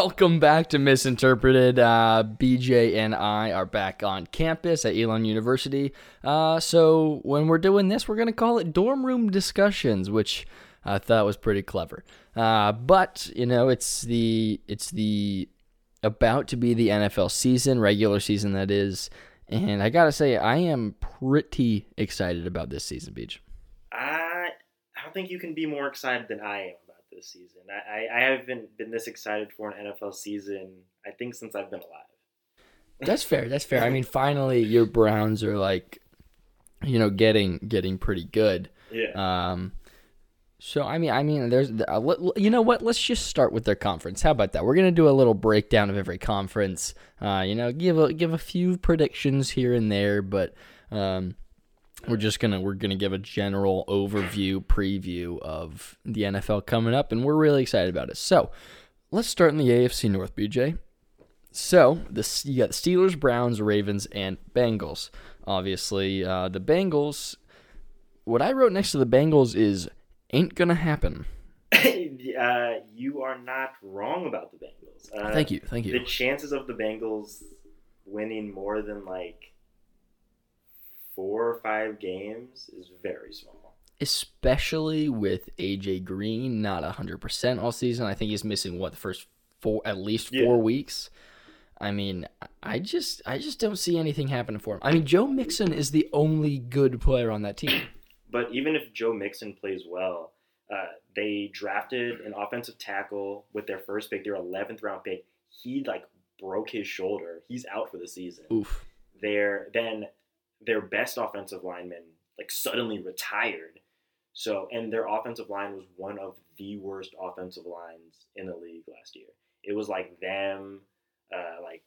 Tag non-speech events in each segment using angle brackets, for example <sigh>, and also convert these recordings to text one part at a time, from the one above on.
Welcome back to Misinterpreted. Uh, BJ and I are back on campus at Elon University. Uh, so when we're doing this, we're going to call it dorm room discussions, which I thought was pretty clever. Uh, but you know, it's the it's the about to be the NFL season, regular season that is, and I gotta say, I am pretty excited about this season, Beach. I I don't think you can be more excited than I am this season. I, I, haven't been this excited for an NFL season, I think, since I've been alive. That's fair. That's fair. I mean, finally, your Browns are like, you know, getting getting pretty good. Yeah. Um, so I mean, I mean, there's, uh, you know what? Let's just start with their conference. How about that? We're gonna do a little breakdown of every conference. Uh, you know, give a give a few predictions here and there, but um, we're just gonna we're gonna give a general overview preview of the NFL coming up, and we're really excited about it. So let's start in the AFC North, BJ. So the you got Steelers, Browns, Ravens, and Bengals. Obviously, uh, the Bengals. What I wrote next to the Bengals is ain't gonna happen. <laughs> uh, you are not wrong about the Bengals. Uh, Thank you, thank you. The chances of the Bengals winning more than like four or five games is very small. Especially with AJ Green not hundred percent all season. I think he's missing what the first four at least four Yeah. weeks. I mean, I just I just don't see anything happening for him. I mean, Joe Mixon is the only good player on that team. <clears throat> But even if Joe Mixon plays well, uh, they drafted an offensive tackle with their first pick, their 11th round pick. He like broke his shoulder. He's out for the season. Oof. Their then their best offensive lineman like suddenly retired. So and their offensive line was one of the worst offensive lines in the league last year. It was like them, uh, like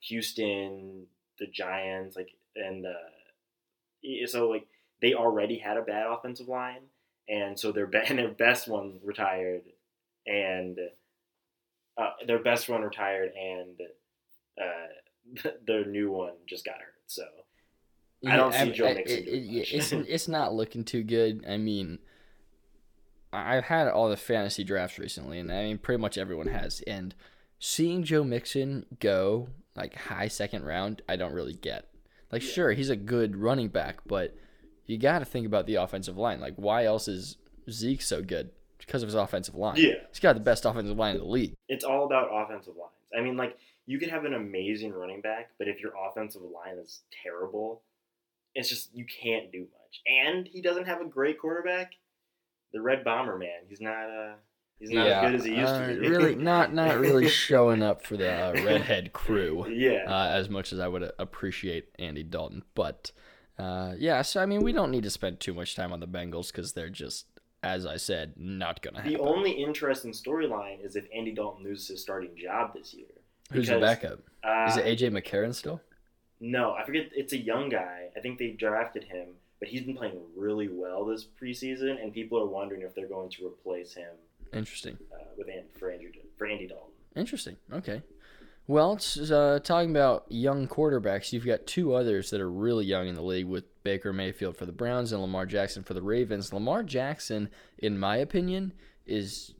Houston, the Giants, like and uh, so like they already had a bad offensive line, and so their be- <laughs> and their best one retired, and uh, their best one retired, and uh, <laughs> their new one just got hurt. So I don't see Joe Mixon it- it- it's <laughs> it's not looking too good. I mean, I've had all the fantasy drafts recently, and I mean, pretty much everyone has. And seeing Joe Mixon go like high second round, I don't really get. Like, Yeah. sure, he's a good running back, but you got to think about the offensive line. Like, why else is Zeke so good? Because of his offensive line. Yeah. he's got the best offensive line in the league. it's all about offensive lines. I mean, like you could have an amazing running back, but if your offensive line is terrible, it's just you can't do much. And he doesn't have a great quarterback. The Red Bomber man, he's not uh he's not as good as he used uh, to be. really, <laughs> not not really showing up for the uh, <laughs> redhead crew. yeah. uh, as much as I would appreciate Andy Dalton. But uh, yeah, so I mean, we don't need to spend too much time on the Bengals because they're just, as I said, not gonna happen. the only interesting storyline is if Andy Dalton loses his starting job this year. Who's the backup? Uh, Is it AJ McCarron still? No, I forget. It's a young guy. I think they drafted him, but he's been playing really well this preseason, and people are wondering if they're going to replace him Interesting. uh, with Andy, for Andrew for Andy Dalton. Interesting. Okay. Well, it's, uh, talking about young quarterbacks, you've got two others that are really young in the league with Baker Mayfield for the Browns and Lamar Jackson for the Ravens. Lamar Jackson, in my opinion, is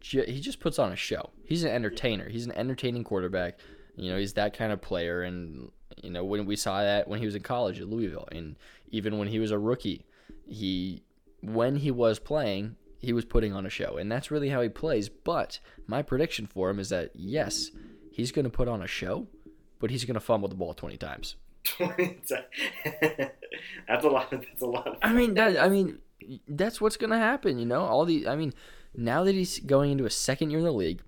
ju- he just puts on a show. He's an entertainer. He's an entertaining quarterback. You know, he's that kind of player. And you know, when we saw that when he was in college at Louisville, and even when he was a rookie, he when he was playing, he was putting on a show, and that's really how he plays. But my prediction for him is that yes, he's going to put on a show, but he's going to fumble the ball twenty times. Twenty times. <laughs> that's a lot. That's a lot. I mean, that I mean, that's what's going to happen. You know, all the I mean, now that he's going into a second year in the league,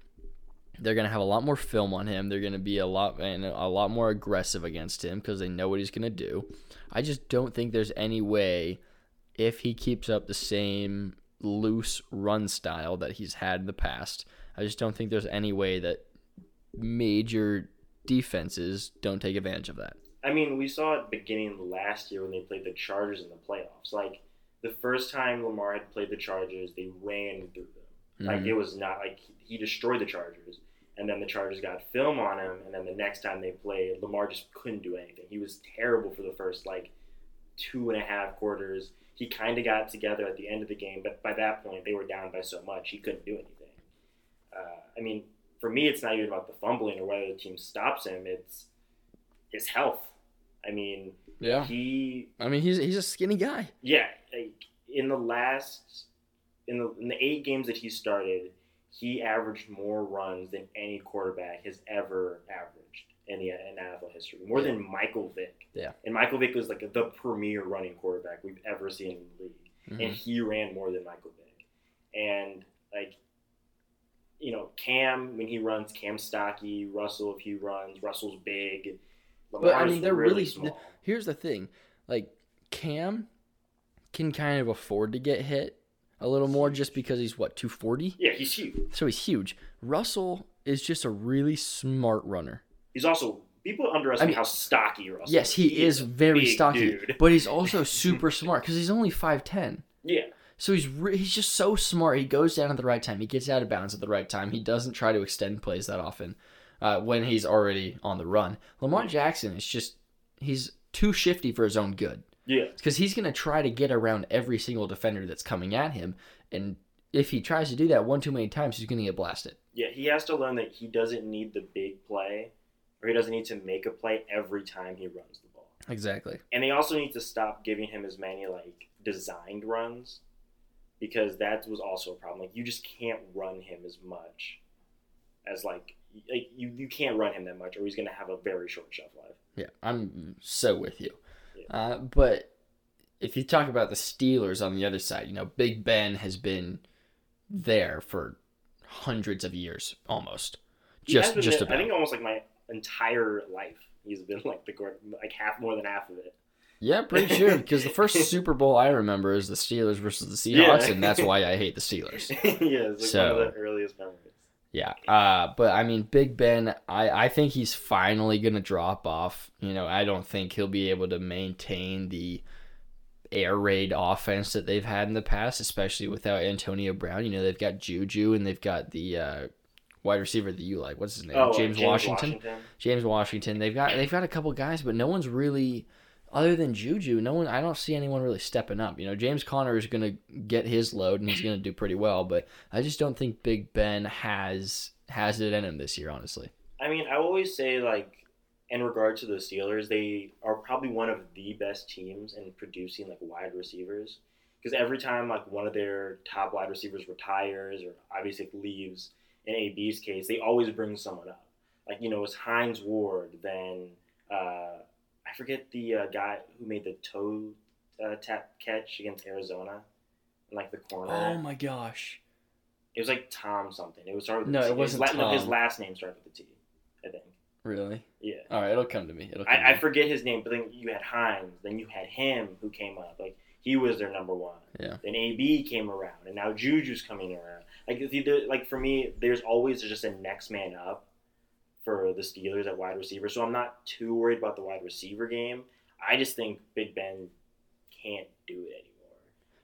they're going to have a lot more film on him. They're going to be a lot and a lot more aggressive against him because they know what he's going to do. I just don't think there's any way if he keeps up the same loose run style that he's had in the past. I just don't think there's any way that major defenses don't take advantage of that. I mean, we saw it beginning last year when they played the Chargers in the playoffs. Like the first time Lamar had played the Chargers, they ran through them. Like Mhm. it was not like he destroyed the Chargers, and then the Chargers got film on him, and then the next time they played, Lamar just couldn't do anything. He was terrible for the first like two and a half quarters. He kind of got together at the end of the game, but by that point they were down by so much he couldn't do anything. Uh, I mean, for me, it's not even about the fumbling or whether the team stops him. It's his health. I mean, Yeah. he I mean, he's he's a skinny guy. yeah, like in the last in the in the eight games that he started, he averaged more runs than any quarterback has ever averaged in the in NFL history, more Yeah. than Michael Vick. Yeah. and Michael Vick was like the premier running quarterback we've ever seen in the league, Mhm. and he ran more than Michael Vick. And like, you know, Cam when he runs, Cam stocky. Russell if he runs, Russell's big. But, I mean, they're really- small. Here's the thing, like Cam can kind of afford to get hit a little more just because he's what 240, Yeah, he's huge. so he's huge. Russell is just a really smart runner. He's also people underestimate I mean, how stocky Russell. Is. Yes, he is a very stocky, dude. but he's also <laughs> super smart because he's only five ten. Yeah, So he's re- he's just so smart. He goes down at the right time. He gets out of bounds at the right time. He doesn't try to extend plays that often uh, when he's already on the run. Lamar Jackson is just he's too shifty for his own good yeah, because he's going to try to get around every single defender that's coming at him, and if he tries to do that one too many times, he's going to get blasted. yeah. He has to learn that he doesn't need the big play, or he doesn't need to make a play every time he runs the ball. Exactly. And they also need to stop giving him as many like designed runs, because that was also a problem. Like you just can't run him as much as like like you you can't run him that much, or he's gonna have a very short shelf life. Yeah, I'm so with you. Uh, but if you talk about the Steelers on the other side, you know, Big Ben has been there for hundreds of years, almost. Has Just, been just about. I think almost like my entire life, he's been like the like half more than half of it. Yeah, pretty sure <laughs> because the first Super Bowl I remember is the Steelers versus the Seahawks, Yeah. and that's why I hate the Steelers. <laughs> yeah, it's like So- one of the earliest memories. Yeah, uh, but I mean, Big Ben, I, I think he's finally gonna drop off. You know, I don't think he'll be able to maintain the air raid offense that they've had in the past, especially without Antonio Brown. You know, they've got Juju and they've got the uh, wide receiver that you like. What's his name? Oh, uh, James, Washington. Washington. James Washington. They've got they've got a couple guys, but no one's really other than Juju. No one. I don't see anyone really stepping up. You know, James Conner is gonna get his load and he's gonna do pretty well, but I just don't think Big Ben has has it in him this year. Honestly. I mean, I always say like in regard to the Steelers, they are probably one of the best teams in producing like wide receivers. Because every time like one of their top wide receivers retires or obviously leaves, in AB's case, they always bring someone up. Like you know, it's Hines Ward, then uh, I forget the uh, guy who made the toe uh, tap catch against Arizona, in like the corner. Oh my gosh. It was like Tom something. It was started with No, it wasn't his, la- no, his last name started with a T. I think. Really? Yeah. All right, it'll come to me. It'll I, I me. forget his name, but then you had Hines, then you had him who came up. Like he was their number one. Yeah. Then AB came around, and now Juju's coming around. Like like for me, there's always just a next man up for the Steelers at wide receiver. So I'm not too worried about the wide receiver game. I just think Big Ben can't do it anymore.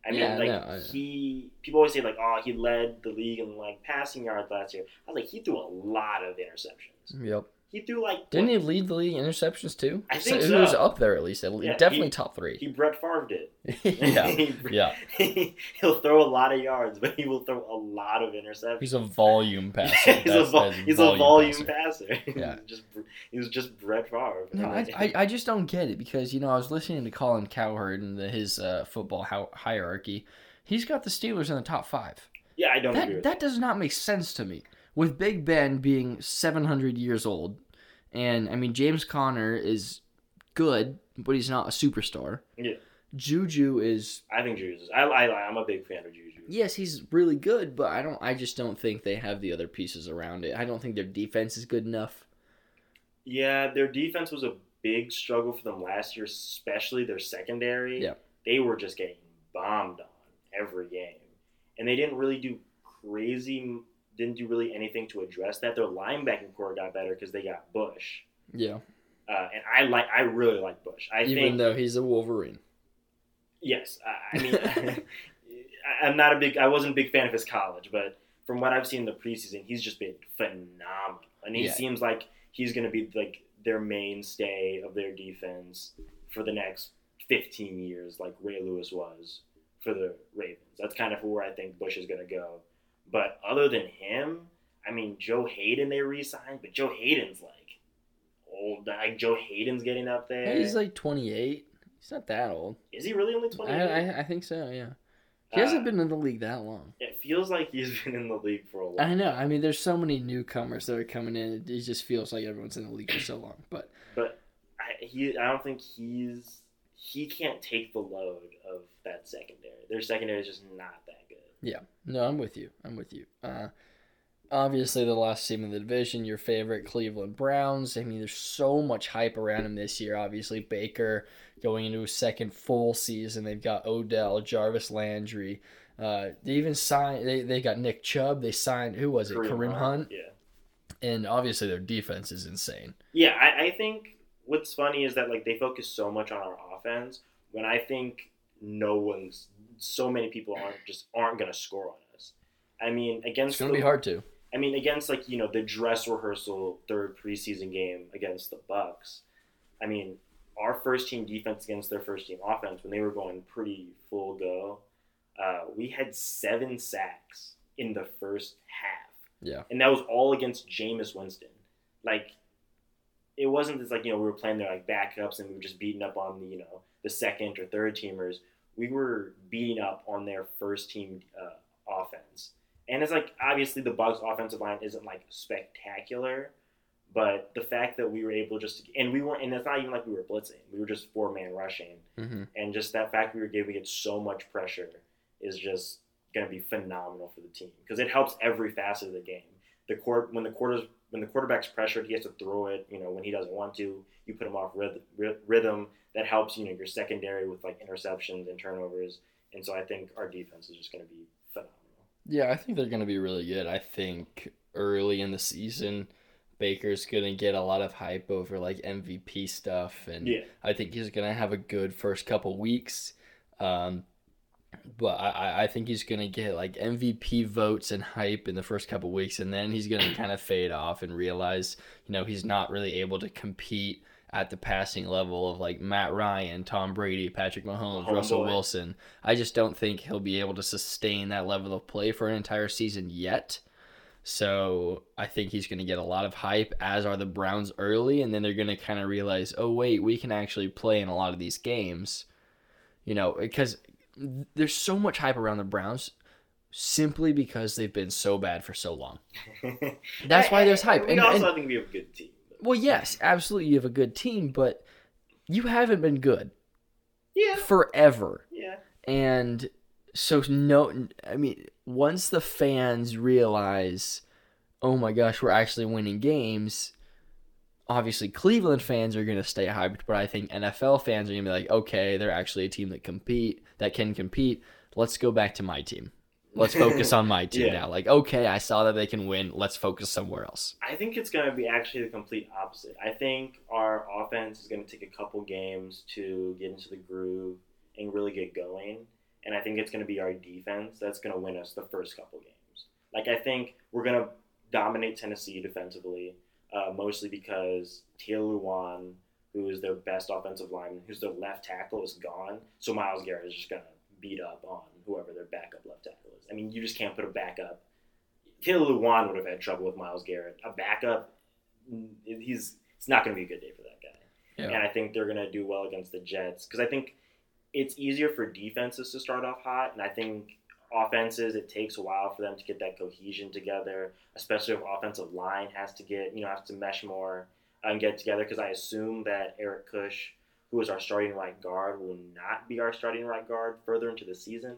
I mean, Yeah, like no, I- he, people always say like, oh, he led the league in like passing yards last year. I was like, he threw a lot of interceptions. Yep. He threw like Didn't what- he lead the league in interceptions too? I think so. He was up there at least. At least Yeah, definitely he- top three. He Brett Favre'd it. <laughs> yeah. <laughs> He- Yeah. <laughs> He'll throw a lot of yards, but he will throw a lot of interceptions. He's a volume passer. he's, That's- a, that's he's a volume passer. passer. Yeah. Just he was just Brett Favre. No, I, I, I just don't get it because you know I was listening to Colin Cowherd and the, his uh, football hi- hierarchy. He's got the Steelers in the top five. yeah, I don't agree That that does not make sense to me. With Big Ben being seven hundred years old, and I mean James Conner is good, but he's not a superstar. Yeah. Juju is I think Juju. Is. I, I I'm a big fan of Juju. yes, he's really good, but I don't. I just don't think they have the other pieces around it. I don't think their defense is good enough. Yeah, their defense was a big struggle for them last year, especially their secondary. Yeah. They were just getting bombed on every game. And they didn't really do crazy, didn't do really anything to address that. Their linebacking core got better because they got Bush. Yeah, Uh, and I like, I really like Bush. I even think, though he's a Wolverine. yes, I, I mean, <laughs> <laughs> I'm not a big, I wasn't a big fan of his college, but from what I've seen in the preseason, he's just been phenomenal. And he Yeah. seems like he's going to be like their mainstay of their defense for the next 15 years, like Ray Lewis was for the Ravens. That's kind of where I think Bush is going to go. But other than him, I mean, Joe Haden they re-signed, but Joe Haden's like old. Like Joe Haden's getting up there. He's like 28. He's not that old. is he really only I, twenty? I, I think so, yeah. He Uh, hasn't been in the league that long. It feels like he's <laughs> been in the league for a while. I know. I mean, there's so many newcomers that are coming in. It just feels like everyone's in the league for so long. But but I, he, I don't think he's he can't take the load of that secondary. Their secondary is just not that. Yeah, no, I'm with you. I'm with you. Uh, obviously, the last team in the division, your favorite Cleveland Browns. I mean, there's so much hype around him this year. Obviously, Baker going into his second full season. They've got Odell, Jarvis Landry. Uh, they even signed. They, they got Nick Chubb. They signed who was it? Kareem, Hunt. Yeah. And obviously, their defense is insane. Yeah, I, I think what's funny is that like they focus so much on our offense when I think no one's so many people aren't just aren't gonna score on us. I mean It's against gonna the, be hard to. I mean against like you know the dress rehearsal third preseason game against the Bucks. I mean our first team defense against their first team offense when they were going pretty full go, uh, we had seven sacks in the first half Yeah. and that was all against Jameis Winston. Like, it wasn't just like you know we were playing their like backups and we were just beating up on the you know the second or third teamers. We were beating up on their first team uh, offense, and it's like obviously the Bucks offensive line isn't like spectacular, but the fact that we were able just to, and we weren't and it's not even like we were blitzing. We were just four man rushing, hmm and just that fact we were giving it so much pressure is just going to be phenomenal for the team because it helps every facet of the game. The court when the quarters when the quarterback's pressured, he has to throw it. You know when he doesn't want to, you put him off rhythm. That helps you know your secondary with like interceptions and turnovers. And so I think our defense is just going to be phenomenal. Yeah, I think they're going to be really good. I think early in the season, Baker's going to get a lot of hype over like MVP stuff, and Yeah, I think he's going to have a good first couple weeks. Um, but I- I, I think he's going to get like MVP votes and hype in the first couple weeks, and then he's going to kind of fade off and realize, you know, he's not really able to compete at the passing level of like Matt Ryan, Tom Brady, Patrick Mahomes, Homeboy. Russell Wilson. I just don't think he'll be able to sustain that level of play for an entire season yet. So I think he's going to get a lot of hype, as are the Browns early, and then they're going to kind of realize, oh wait, we can actually play in a lot of these games, you know, because there's so much hype around the Browns simply because they've been so bad for so long. <laughs> That's why there's hype. We And- also and- think we have a good team. Well, yes, absolutely, you have a good team, but you haven't been good Yeah, forever. yeah. And so no I mean once the fans realize oh my gosh, we're actually winning games, obviously Cleveland fans are going to stay hyped, but I think NFL fans are going to be like, "Okay, they're actually a team that compete, that can compete. Let's go back to my team. Let's focus on my team Yeah. now." Like, "Okay, I saw that they can win. Let's focus somewhere else." I think it's going to be actually the complete opposite. I think our offense is going to take a couple games to get into the groove and really get going. And I think it's going to be our defense that's going to win us the first couple games. Like, I think we're going to dominate Tennessee defensively, uh, mostly because Taylor Lewan, who is their best offensive lineman, who's their left tackle, is gone. So Myles Garrett is just going to beat up on whoever their backup left tackle is. I mean, you just can't put a backup Taylor Lewan would have had trouble with Myles Garrett. A backup, mm, he's it's not going to be a good day for that guy. Yeah. And I think they're going to do well against the Jets because I think it's easier for defenses to start off hot, and I think offenses it takes a while for them to get that cohesion together, especially if offensive line has to get you know has to mesh more and get together. Because I assume that Eric Kush, who is our starting right guard, will not be our starting right guard further into the season.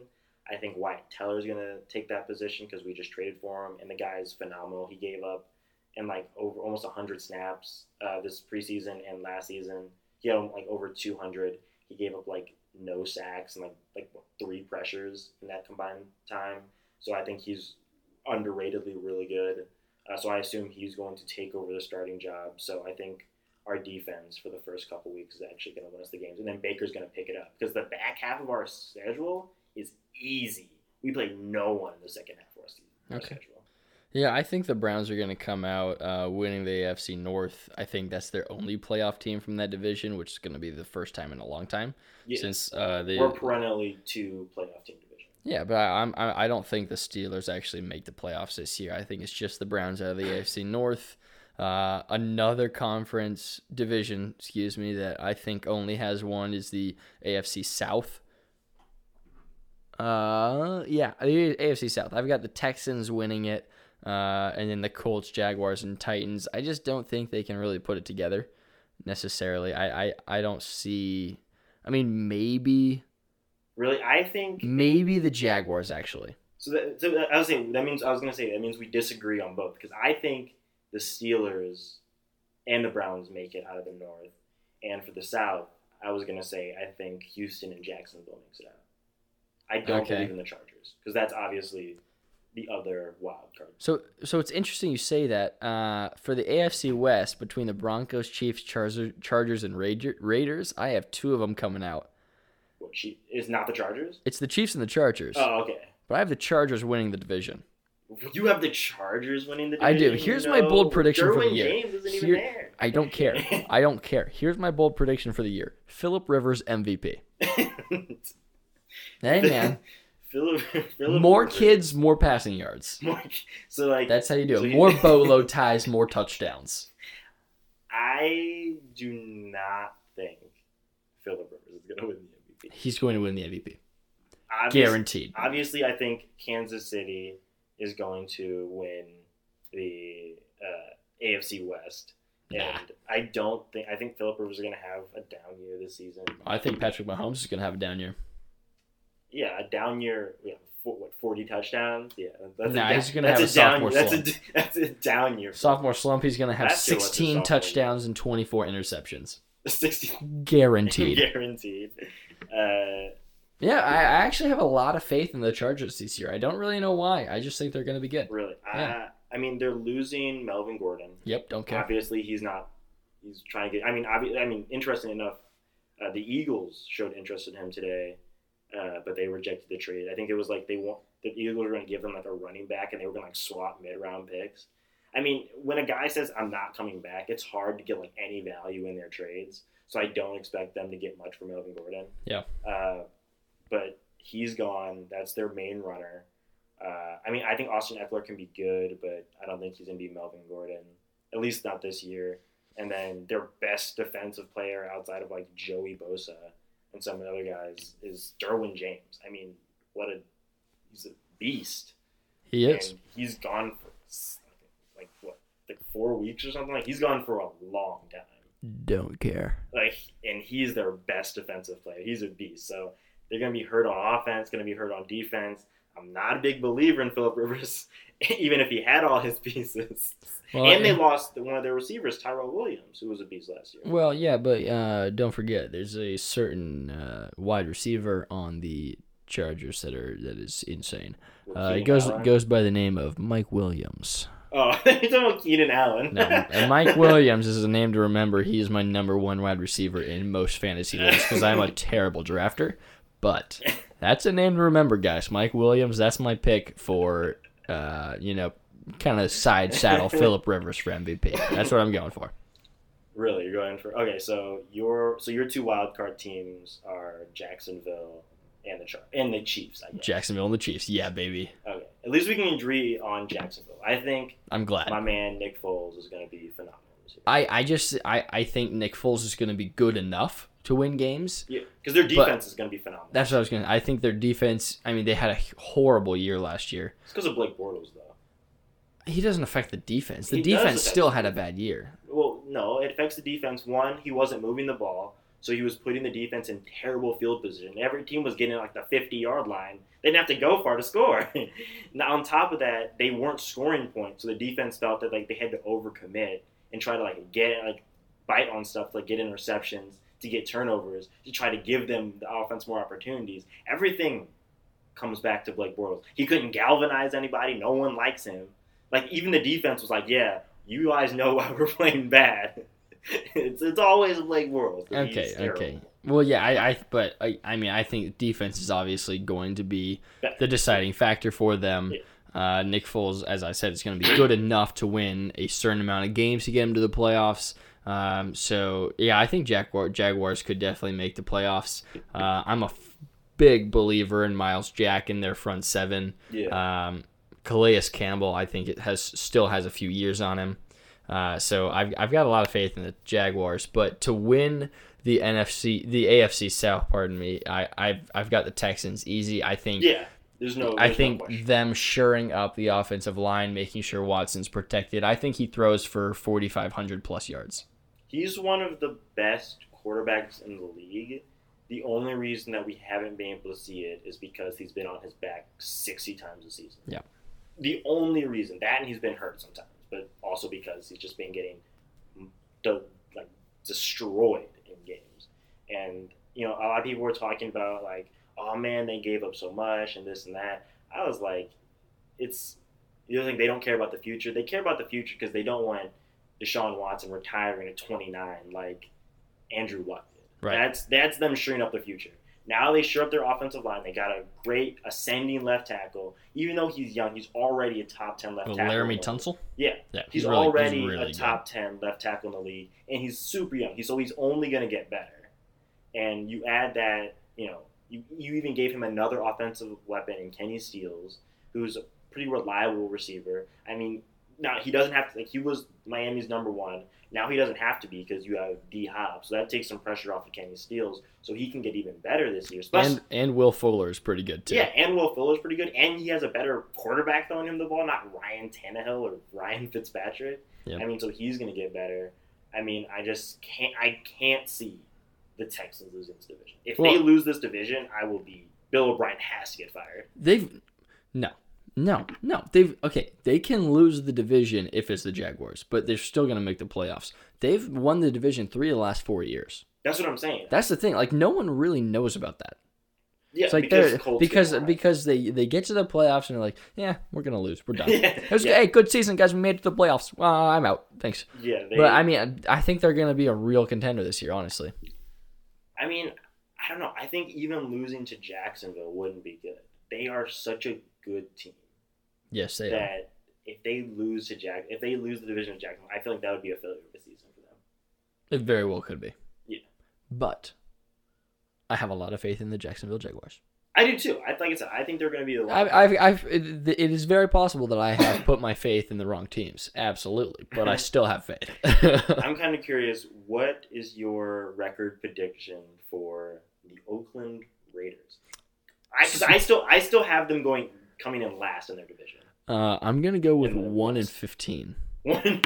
I think Wyatt Teller is going to take that position because we just traded for him, and the guy is phenomenal. He gave up in like over almost 100 snaps uh, this preseason and last season. He had like over 200. He gave up like no sacks and like like three pressures in that combined time. So I think he's underratedly really good. Uh, so I assume he's going to take over the starting job. So I think our defense for the first couple weeks is actually going to win us the games, and then Baker's going to pick it up because the back half of our schedule is easy. We play no one in the second half of our season. our Okay. schedule. Yeah, I think the Browns are going to come out uh, winning the AFC North. I think that's their only playoff team from that division, which is going to be the first time in a long time Yeah, since uh, they we're perennially two playoff team division. Yeah, but I, I'm I I don't think the Steelers actually make the playoffs this year. I think it's just the Browns out of the AFC North. Uh, another conference division, excuse me, that I think only has one is the AFC South. Uh, yeah, the AFC South. I've got the Texans winning it, uh, and then the Colts, Jaguars, and Titans. I just don't think they can really put it together necessarily. I I, I don't see. I mean, maybe Really, I think maybe the Jaguars actually. So, that, so that- I was saying that means I was gonna say that means we disagree on both because I think the Steelers and the Browns make it out of the North, and for the South, I was gonna say I think Houston and Jacksonville makes it out. I don't Okay. believe in the Chargers because that's obviously the other wild card. So, so it's interesting you say that. Uh, for the AFC West, between the Broncos, Chiefs, Chargers, Chargers, and Raider, Raiders, I have two of them coming out. What is not the Chargers? It's the Chiefs and the Chargers, Oh, okay. but I have the Chargers winning the division. You have the Chargers winning the division. I do. Here's my bold prediction for the year. James isn't even there. I don't care. <laughs> I don't care. Here's my bold prediction for the year: Philip Rivers MVP. <laughs> Hey man, <laughs> Philip, more Rivers. kids, more passing yards. More, so like That's how you do So it. you- More bolo ties, more touchdowns. I do not think Philip Rivers is going to win the MVP. He's going to win the MVP, Obvious- guaranteed. Obviously, I think Kansas City is going to win the uh, AFC West, Nah. and I don't think I think Philip Rivers is going to have a down year this season. I think Patrick Mahomes is going to have a down year. Yeah, a down year. Yeah, for, what forty touchdowns? Yeah, that's Nah, a he's gonna have a a down. sophomore That's a <laughs> that's a down year. Sophomore slump, he's going to have Last year was his 16 sophomore year. touchdowns touchdowns and 24 interceptions. <laughs> Sixteen Guaranteed. <laughs> guaranteed. Uh, Yeah, I, I actually have a lot of faith in the Chargers this year. I don't really know why. I just think they're going to be good. really, Yeah. I, I mean, they're losing Melvin Gordon. Yep, don't care. Obviously, he's not. He's trying to get. I mean, obvi- I mean, interesting enough, uh, the Eagles showed interest in him today, uh, but they rejected the trade. I think it was like they want the Eagles were going to give them like a running back, and they were going to like swap mid round picks. I mean, when a guy says I'm not coming back, it's hard to get like any value in their trades. So I don't expect them to get much from Melvin Gordon. Yeah. Uh, but he's gone. That's their main runner. Uh, I mean, I think Austin Ekeler can be good, but I don't think he's going to be Melvin Gordon, at least not this year. And then their best defensive player outside of like Joey Bosa and some of the other guys is Derwin James. I mean, what a he's a beast. He is. And he's gone for like what, like four weeks or something. Like he's gone for a long time. Don't care. Like, and he's their best defensive player. He's a beast. So they're gonna be hurt on offense, gonna be hurt on defense. I'm not a big believer in Philip Rivers, <laughs> even if he had all his pieces. Well, and they and- lost one of their receivers, Tyrell Williams, who was a beast last year. Well, yeah, but uh, don't forget, there's a certain uh, wide receiver on the Chargers that are that is insane. Uh, it goes Allen. goes by the name of Mike Williams. Oh, <laughs> you're talking about Keenan Allen. No, and Mike <laughs> Williams is a name to remember. He is my number one wide receiver in most fantasy leagues because I'm a terrible drafter. But that's a name to remember, guys. Mike Williams. That's my pick for, uh, you know, kind of side saddle <laughs> Philip Rivers for MVP. That's what I'm going for. really, you're going for okay. So your so your two wild card teams are Jacksonville and the Char- and the Chiefs. I guess. Jacksonville and the Chiefs. Yeah, baby. Okay, at least we can agree on Jacksonville. I think I'm glad. my man Nick Foles is going to be phenomenal this year. I, I just I, I think Nick Foles is going to be good enough to win games. Yeah, because their defense is going to be phenomenal. That's what I was going to. I think their defense. I mean, they had a horrible year last year. It's because of Blake Bortles, though. He doesn't affect the defense. The He defense still had a bad year. Well, no, it affects the defense. One, he wasn't moving the ball, so he was putting the defense in terrible field position. Every team was getting like the 50 yard line. They didn't have to go far to score. <laughs> now, on top of that, they weren't scoring points, so the defense felt that like they had to overcommit and try to like get like bite on stuff, like get interceptions, to get turnovers, to try to give them the offense more opportunities. Everything comes back to Blake Bortles. He couldn't galvanize anybody. No one likes him. Like even the defense was like, "Yeah, you guys know why we're <laughs> playing bad." it's it's always Blake Bortles. Okay, okay. Well, yeah, I, I but I, I mean, I think defense is obviously going to be the deciding factor for them. Uh, Nick Foles, as I said, is going to be good enough to win a certain amount of games to get him to the playoffs. Um, so yeah, I think Jaguar, Jaguars could definitely make the playoffs. Uh, I'm a f- big believer in Myles Jack in their front seven. Yeah. Um, Calais Campbell, I think it has still has a few years on him. Uh, so I've, I've got a lot of faith in the Jaguars, but to win the NFC, the AFC South, pardon me, I, I've, I've got the Texans easy. I think yeah. There's no. I there's no think question. them shoring up the offensive line, making sure Watson's protected. I think he throws for 4,500 plus yards. He's one of the best quarterbacks in the league. The only reason that we haven't been able to see it is because he's been on his back 60 times a season. Yeah. The only reason that and he's been hurt sometimes, but also because he's just been getting de- like destroyed in games. And you know, a lot of people were talking about like, oh man, they gave up so much and this and that. I was like, it's you don't think they don't care about the future? They care about the future because they don't want Deshaun Watson retiring at 29 like Andrew Luck did. Right. That's that's them shoring up the future. Now they shore up their offensive line. They got a great ascending left tackle. Even though he's young, he's already a top 10 left Well, tackle. Laremy. Tunsil? Yeah. Yeah, He's, really- already really a good. top 10 left tackle in the league, and he's super young. He's, so he's only going to get better. And you add that, you know, you, you even gave him another offensive weapon in Kenny Stills, who's a pretty reliable receiver. I mean, now he doesn't have to, like, he was Miami's number one. Now he doesn't have to be because you have D Hop. So that takes some pressure off of Kenny Stills, so he can get even better this year. Especially, And and Will Fuller is pretty good too. yeah, and Will Fuller is pretty good, and he has a better quarterback throwing him the ball, not Ryan Tannehill or Ryan Fitzpatrick. Yep. I mean, so he's gonna get better. I mean, I just can't. I can't see the Texans losing this division. If they lose this division, I will be. Bill O'Brien has to get fired. They've no, no, no. They've okay. They can lose the division if it's the Jaguars, but they're still going to make the playoffs. They've won the division three of the last four years. That's what I'm saying. That's the thing. Like no one really knows about that. yeah, It's like because because because they they get to the playoffs and they're like, yeah, we're gonna lose. We're done. <laughs> yeah, It was, yeah, Hey, good season, guys. We made it to the playoffs. Well, I'm out. Thanks. yeah, they, but I mean, I think they're gonna be a real contender this year. Honestly, I mean, I don't know. I think even losing to Jacksonville wouldn't be good. They are such a good team. Yes, they are. that if they lose to Jack, if they lose the division of Jacksonville, I feel like that would be a failure of a season for them. It very well could be. Yeah. But I have a lot of faith in the Jacksonville Jaguars. I do too. I like I said, I think they're going to be the. I've, I've, I've, it, it is very possible that I have put my faith in the wrong teams. Absolutely. But I still have faith. <laughs> I'm kind of curious. What is your record prediction for the Oakland Raiders? I, cause I still, I still have them going, coming in last in their division. Uh, I'm going to go with 1 and 15. <laughs> One,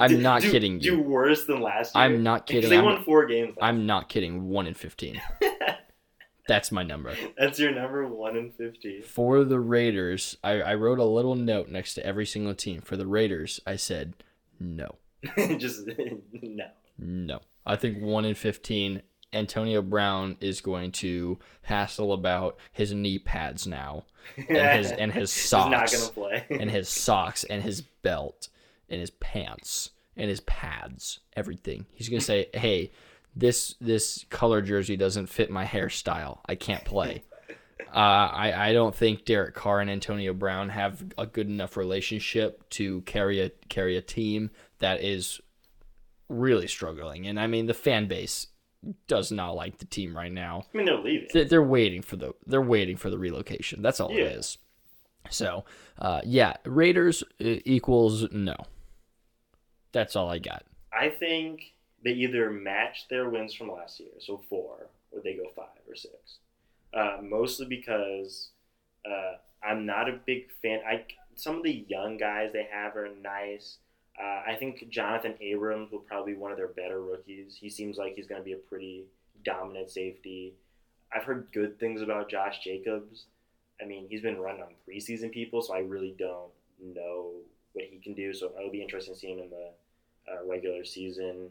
I'm not do- kidding Do worse than last year. I'm not kidding. They I'm, won four games. Last I'm not kidding. 1 and 15. <laughs> That's my number. That's your number one and fifteen. For the Raiders, I, I wrote a little note next to every single team. For the Raiders, I said no. <laughs> Just no. No. I think 1 in 15. Antonio Brown is going to hassle about his knee pads now and his and his <laughs> He's not socks gonna play. and his socks and his belt and his pants and his pads, everything. He's going to say, "Hey, this this color jersey doesn't fit my hairstyle. I can't play." <laughs> Uh, I, I don't think Derek Carr and Antonio Brown have a good enough relationship to carry a carry a team that is really struggling. And I mean, the fan base does not like the team right now. I mean, they're leaving. They- They're waiting for the they're waiting for the relocation. That's all Yeah. it is. So, uh, yeah, Raiders uh, equals no. That's all I got. I think they either match their wins from last year, so four, or they go five or six. Uh, mostly because uh, I'm not a big fan. I some of the young guys they have are nice. Uh, I think Jonathan Abrams will probably be one of their better rookies. He seems like he's going to be a pretty dominant safety. I've heard good things about Josh Jacobs. I mean, he's been running on preseason people, so I really don't know what he can do. So it'll be interesting to see him in the uh, regular season.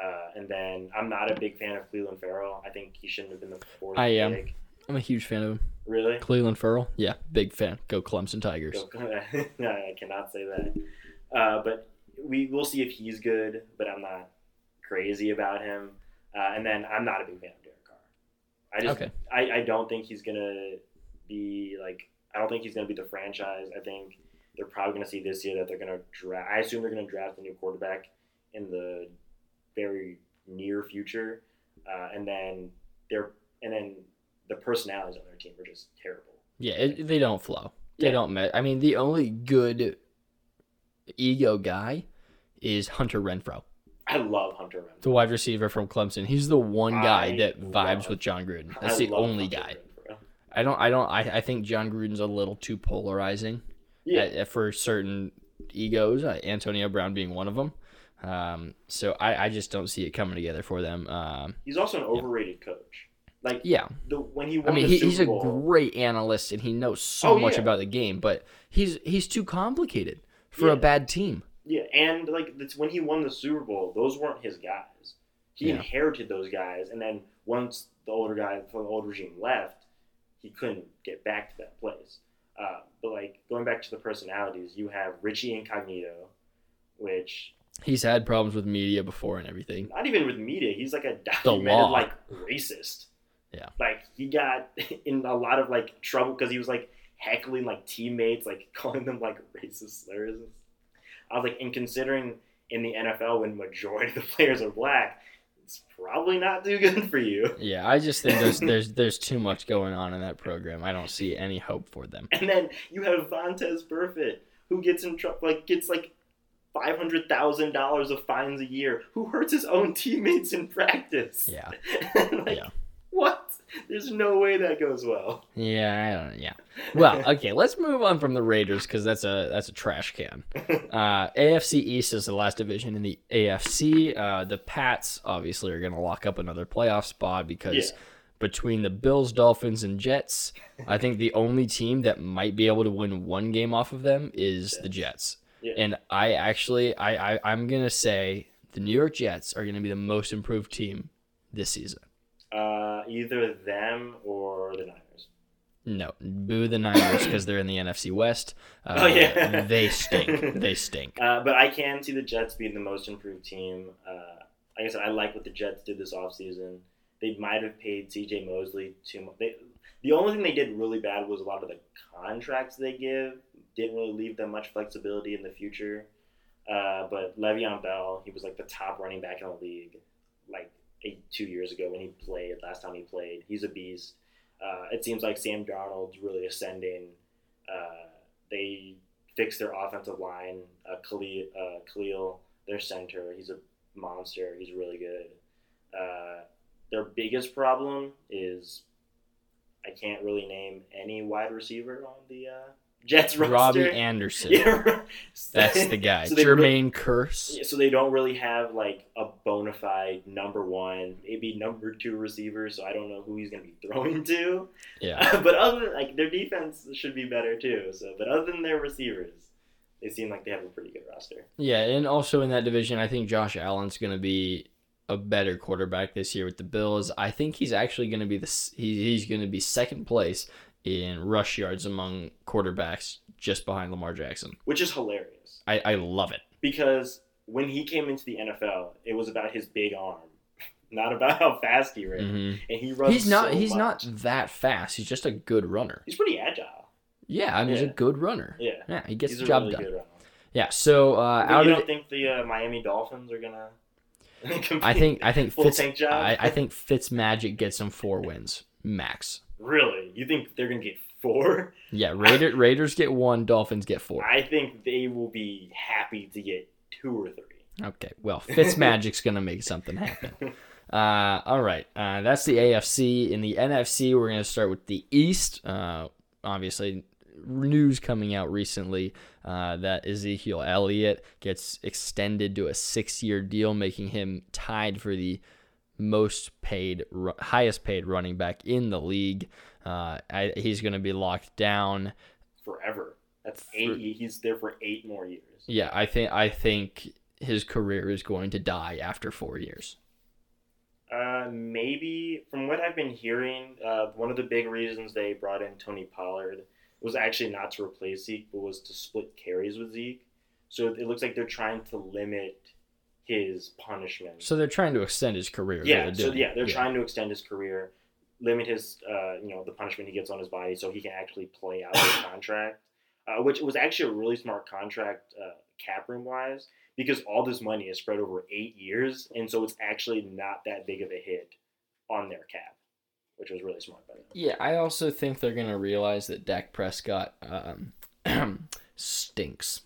Uh, and then I'm not a big fan of Clelin Ferrell. I think he shouldn't have been the fourth I am. pick. I'm a huge fan of him. Really? Clelin Ferrell, yeah, big fan. Go Clemson Tigers. Go- <laughs> no, I cannot say that. Uh, but we will see if he's good. But I'm not crazy about him. Uh, and then I'm not a big fan of Derek Carr. I just Okay. I, I don't think he's gonna be like I don't think he's gonna be the franchise. I think they're probably gonna see this year that they're gonna draft. I assume they're gonna draft a new quarterback in the very near future, uh, and then they're and then the personalities on their team are just terrible. Yeah, it, they don't flow. They Yeah. don't. Me- I mean, the only good ego guy is Hunter Renfrow, I love Hunter Renfrow. the wide receiver from Clemson. He's the one guy I that vibes love- with Jon Gruden. I That's the only Hunter guy. Renfrow. I don't. I don't. I, I think Jon Gruden's a little too polarizing. Yeah, uh, for certain egos, uh, Antonio Brown being one of them. Um, so I, I just don't see it coming together for them. Um, he's also an overrated coach. Like yeah, the when he I mean he, he's a great analyst and he knows so Oh, much yeah. about the game, but he's he's too complicated for Yeah. a bad team. Yeah, and like that's when he won the Super Bowl, those weren't his guys. He Yeah. inherited those guys, and then once the older guy from the old regime left, he couldn't get back to that place. Uh, but like going back to the personalities, you have Richie Incognito, which He's had problems with media before and everything. not even with media, he's like a documented like racist. Yeah. like he got <laughs> in a lot of like trouble because he was like heckling like teammates, like <laughs> calling them like racist slurs. I was like, and considering in the NFL when majority of the <laughs> players are black, it's probably not too good for you. Yeah, I just think there's <laughs> there's there's too much going on in that program. I don't see any hope for them. And then you have Vontaze Burfict, who gets in trouble, like gets like five hundred thousand dollars of fines a year, who hurts his own teammates in practice. Yeah, like, Yeah. What? There's no way that goes well. yeah, I don't. Yeah. Well, <laughs> okay, let's move on from the Raiders because that's a that's a trash can. <laughs> Uh, AFC East is the last division in the AFC. Uh, the Pats obviously are going to lock up another playoff spot because Yeah. between the Bills, Dolphins, and Jets, I think the only team that might be able to win one game off of them is the Jets. Yeah. And I actually, I, I I'm gonna say the New York Jets are going to be the most improved team this season. Uh, either them or the Niners. No, boo the Niners because they're in the NFC West. Uh, <laughs> Oh, yeah. they stink. <laughs> They stink. Uh, but I can see the Jets being the most improved team. Uh, like I said, I like what the Jets did this offseason. They might have paid C.J. Mosley too much. They, the only thing they did really bad was a lot of the contracts they give didn't really leave them much flexibility in the future. Uh, but Le'Veon Bell, he was like the top running back in the league, like two years ago when he played. Last time he played, he's a beast. Uh, it seems like Sam Darnold's really ascending. Uh, they fixed their offensive line. Uh, Kalil, uh, Kalil, their center, he's a monster. He's really good. Uh, their biggest problem is I can't really name any wide receiver on the uh, Jets roster. Robbie Anderson. <laughs> Yeah, That's the guy. So Jermaine really- Kearse. yeah, so they don't really have like a bona fide number one, maybe number two receiver. So I don't know who he's going to be throwing to. Yeah. <laughs> but other than, like their defense should be better too. So, but other than their receivers, they seem like they have a pretty good roster. Yeah, and also in that division, I think Josh Allen's going to be a better quarterback this year with the Bills. I think he's actually going to be the he, he's going to be second place in rush yards among quarterbacks, just behind Lamar Jackson. which is hilarious I, I love it. because when he came into the NFL, it was about his big arm, <laughs> not about how fast he ran. Mhm. And he runs. He's not so he's much. not that fast. He's just a good runner. He's pretty agile. Yeah, I mean he's a good runner. Yeah, Yeah, he gets he's the job really done. Yeah, so uh, out you of don't think the uh, Miami Dolphins are gonna? <laughs> I think I think Fitz. I, I think Fitz Magic gets him four wins max. Really, you think they're gonna get four? Yeah, Raider, <laughs> Raiders get one, Dolphins get four. I think they will be happy to get two or three. Okay, well, Fitzmagic's gonna make something happen. <laughs> Uh, all right, uh, that's the AFC. In the NFC, we're gonna start with the East. Uh, obviously, news coming out recently uh, that Ezekiel Elliott gets extended to a six-year deal, making him tied for the most paid, highest paid running back in the league. Uh, I, he's gonna be locked down. Forever. That's eight. ye- He's there for eight more years. Yeah, I think I think his career is going to die after four years. Uh, maybe from what I've been hearing, uh, one of the big reasons they brought in Tony Pollard was actually not to replace Zeke, but was to split carries with Zeke. So it looks like they're trying to limit his punishment. So they're trying to extend his career. yeah, they're so yeah, they're trying to extend his career, limit his, uh, you know, the punishment he gets on his body, so he can actually play out his <coughs> contract. Uh, which was actually a really smart contract, uh, cap room wise, because all this money is spread over eight years, and so it's actually not that big of a hit on their cap. which was really smart by them. Yeah, I also think they're gonna realize that Dak Prescott um, <clears throat> stinks.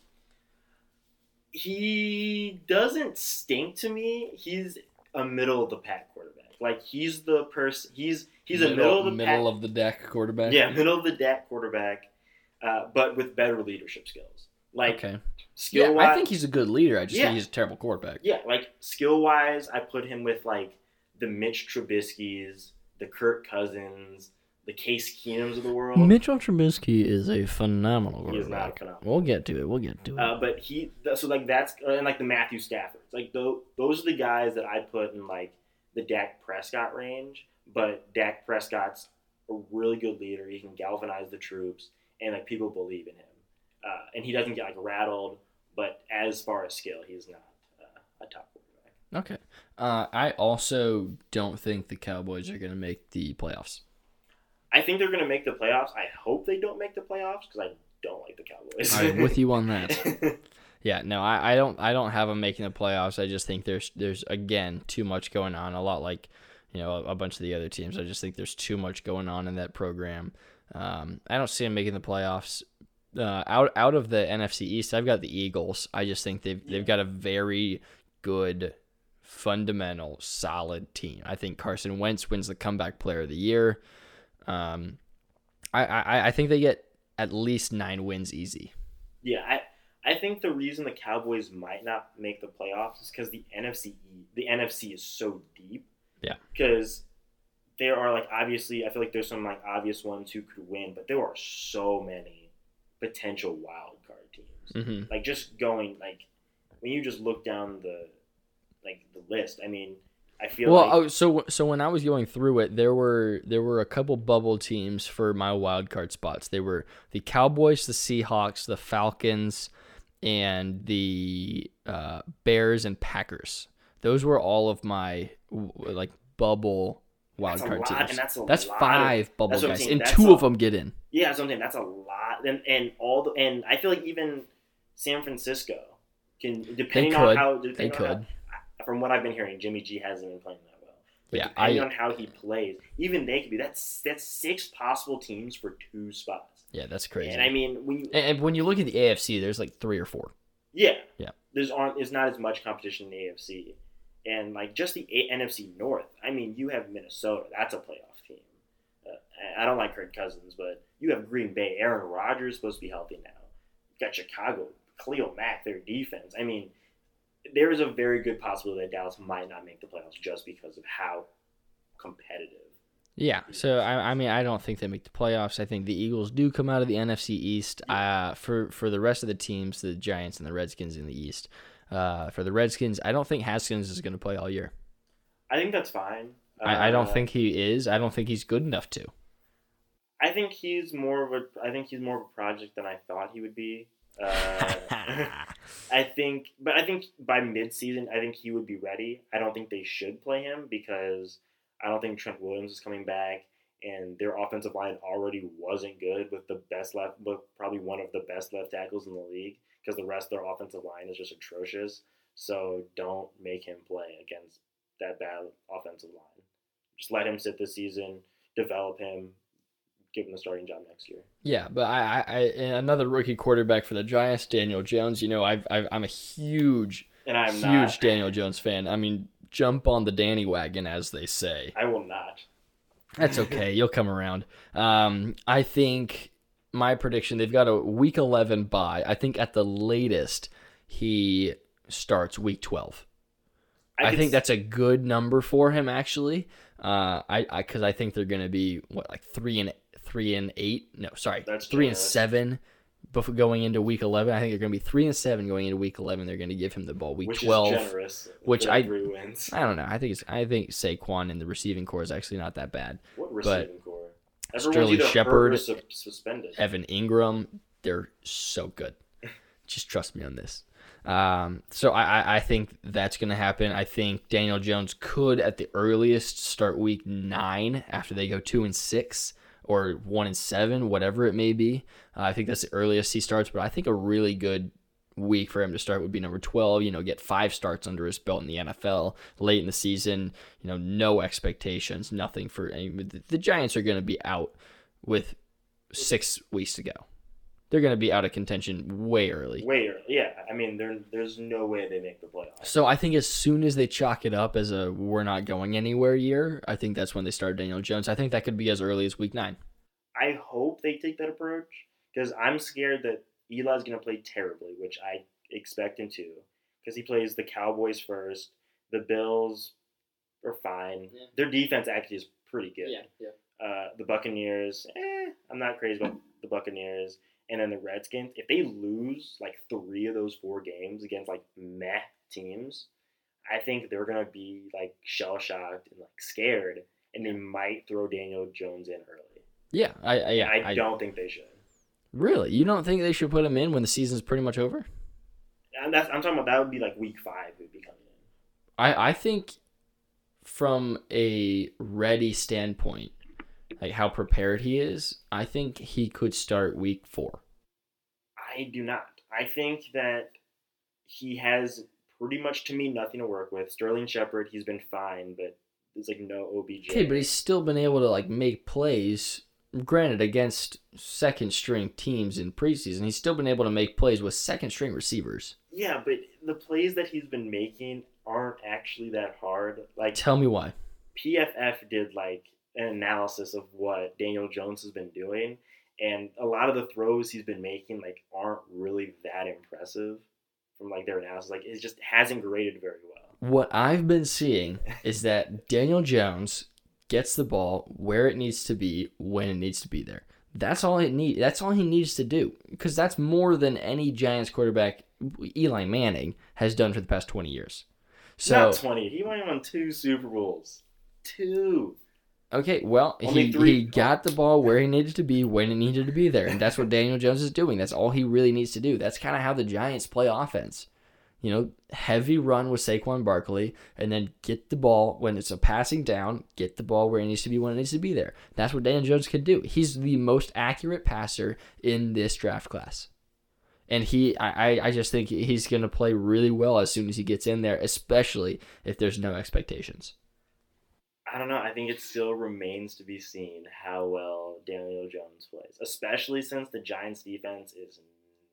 He doesn't stink to me. He's a middle of the pack quarterback. Like he's the person. He's he's a middle of the middle pack. of the deck quarterback. yeah, middle of the deck quarterback, uh, but with better leadership skills. Like Okay. skill Yeah, wise, I think he's a good leader. I just Yeah. think he's a terrible quarterback. Yeah, like skill wise, I put him with like the Mitch Trubisky's, the Kirk Cousins, the Case Keenums of the world. Mitchell Trubisky is a phenomenal He is not quarterback. phenomenal. We'll get to it. We'll get to it. Uh, but he, so like that's and like the Matthew Staffords, like those, those are the guys that I put in like the Dak Prescott range. But Dak Prescott's a really good leader. He can galvanize the troops, and like people believe in him. Uh, and he doesn't get like rattled. But as far as skill, he's not uh, a top quarterback. okay. Uh, I also don't think the Cowboys are going to make the playoffs. I think they're going to make the playoffs. I hope they don't make the playoffs because I don't like the Cowboys. I'm with you on that. <laughs> Yeah, no, I, I don't I don't have them making the playoffs. I just think there's there's again too much going on. A lot like you know a, a bunch of the other teams. I just think there's too much going on in that program. Um, I don't see them making the playoffs. Uh, out out of the NFC East, I've got the Eagles. I just think they've they've got a very good, fundamental, solid team. I think Carson Wentz wins the comeback player of the year. Um, I I, I think they get at least nine wins easy. Yeah, I I think the reason the Cowboys might not make the playoffs is because the NFC the NFC is so deep. Yeah. Because there are like obviously I feel like there's some like obvious ones who could win, but there are so many potential wild card teams. Mm-hmm. Like just going like when you just look down the like the list. I mean, I feel Well, like oh, so so when I was going through it, there were there were a couple bubble teams for my wild card spots. They were the Cowboys, the Seahawks, the Falcons, and the uh, Bears and Packers. Those were all of my like bubble wild that's card lot, teams. and that's a That's lot of- five bubble that's guys, and that's two a- of them get in. Yeah, that's what I'm saying. That's a lot, and and all the and I feel like even San Francisco can depending on how They depending on how- could. From what I've been hearing, Jimmy G hasn't been playing that well. But Yeah, depending I- on how he plays, even they could be. That's that's six possible teams for two spots. Yeah, that's crazy. And I mean, when you and, and when you look at the AFC, there's like three or four. yeah Yeah. there's aren't there's not as much competition in the AFC, and like just the A- NFC North. I mean, you have Minnesota. That's a playoff team. Uh, I- don't like Kirk Cousins, but you have Green Bay. Aaron Rodgers is supposed to be healthy now. You got Chicago, Khalil Mack, their defense. I mean, there is a very good possibility that Dallas might not make the playoffs just because of how competitive. Yeah, so I, I mean, I don't think they make the playoffs. I think the Eagles do come out of the NFC East. Uh, for for the rest of the teams, the Giants and the Redskins in the East. Uh, for the Redskins, I don't think Haskins is going to play all year. I think that's fine. I, I don't Uh, think he is. I don't think he's good enough to. I think he's more of a. I think he's more of a project than I thought he would be. Uh, <laughs> I think, but I think by mid-season, I think he would be ready. I don't think they should play him because I don't think Trent Williams is coming back, and their offensive line already wasn't good with the best left, with probably one of the best left tackles in the league because the rest of their offensive line is just atrocious. So don't make him play against that bad offensive line. Just let him sit this season, develop him, give him the starting job next year. Yeah, but I, I, I another rookie quarterback for the Giants, Daniel Jones. You know, I've, I've I'm a huge, And I'm huge not. Daniel Jones fan. I mean, jump on the Danny wagon, as they say. I will not. That's <laughs> okay. You'll come around. Um, I think my prediction they've got a week 11 bye. I think at the latest he starts week 12. I, could think that's a good number for him actually. Uh, I I because I think they're going to be what like three and three and eight. No, sorry, That's three and seven. Before going into week 11, I think they're going to be three and seven going into week 11. They're going to give him the ball week which 12. is generous. which I- wins. I don't know. I think it's I think Saquon in the receiving core is actually not that bad. What receiving core? Everyone's Sterling Shepard- su- suspended. Evan Engram, they're so good. <laughs> Just trust me on this. Um, so I, I, I think that's going to happen. I think Daniel Jones could, at the earliest, start week nine after they go two and six or one and seven, whatever it may be. Uh, I think that's the earliest he starts. But I think a really good week for him to start would be number 12, you know, get five starts under his belt in the NFL late in the season, you know, no expectations, nothing for any, the, Giants are going to be out with 6 weeks to go. They're going to be out of contention way early. Way early. Yeah, I mean, there, there's no way they make the playoffs. So I think as soon as they chalk it up as a we're not going anywhere year, I think that's when they start Daniel Jones. I think that could be as early as week 9. I hope they take that approach because I'm scared that Eli's going to play terribly, which I expect him to, because he plays the Cowboys first. The Bills are fine. Yeah. Their defense actually is pretty good. yeah. Uh, the Buccaneers, eh, I'm not crazy about the Buccaneers. And then the Redskins, if they lose like three of those four games against like meh teams, I think they're gonna be like shell shocked and like scared, and they might throw Daniel Jones in early. Yeah, I, I yeah, I, don't think they should. Really? You don't think they should put him in when the season's pretty much over? And that's I'm talking about that would be like week five would be coming in. I I think from a ready standpoint, like how prepared he is, I think he could start week 4. I do not. I think that he has pretty much to me nothing to work with. Sterling Shepard, he's been fine, but there's like no OBJ. Okay, but he's still been able to like make plays. Granted, against second string teams in preseason, he's still been able to make plays with second string receivers. yeah, but the plays that he's been making aren't actually that hard. Like Tell me why. PFF did like an analysis of what Daniel Jones has been doing, and a lot of the throws he's been making like aren't really that impressive from like their analysis. Like it just hasn't graded very well. What I've been seeing is that Daniel Jones gets the ball where it needs to be when it needs to be there. That's all it need. That's all he needs to do because that's more than any Giants quarterback, Eli Manning, has done for the past twenty years. So Not twenty. He only won two Super Bowls. Two. Okay, well, Only he, three- he got the ball where he needed to be when it needed to be there, and that's what Daniel Jones is doing. That's all he really needs to do. That's kind of how the Giants play offense. You know, heavy run with Saquon Barkley, and then get the ball when it's a passing down, get the ball where it needs to be when it needs to be there. That's what Daniel Jones can do. He's the most accurate passer in this draft class. And he, I, I- I just think he's going to play really well as soon as he gets in there, especially if there's no expectations. I don't know. I think it still remains to be seen how well Daniel Jones plays, especially since the Giants' defense is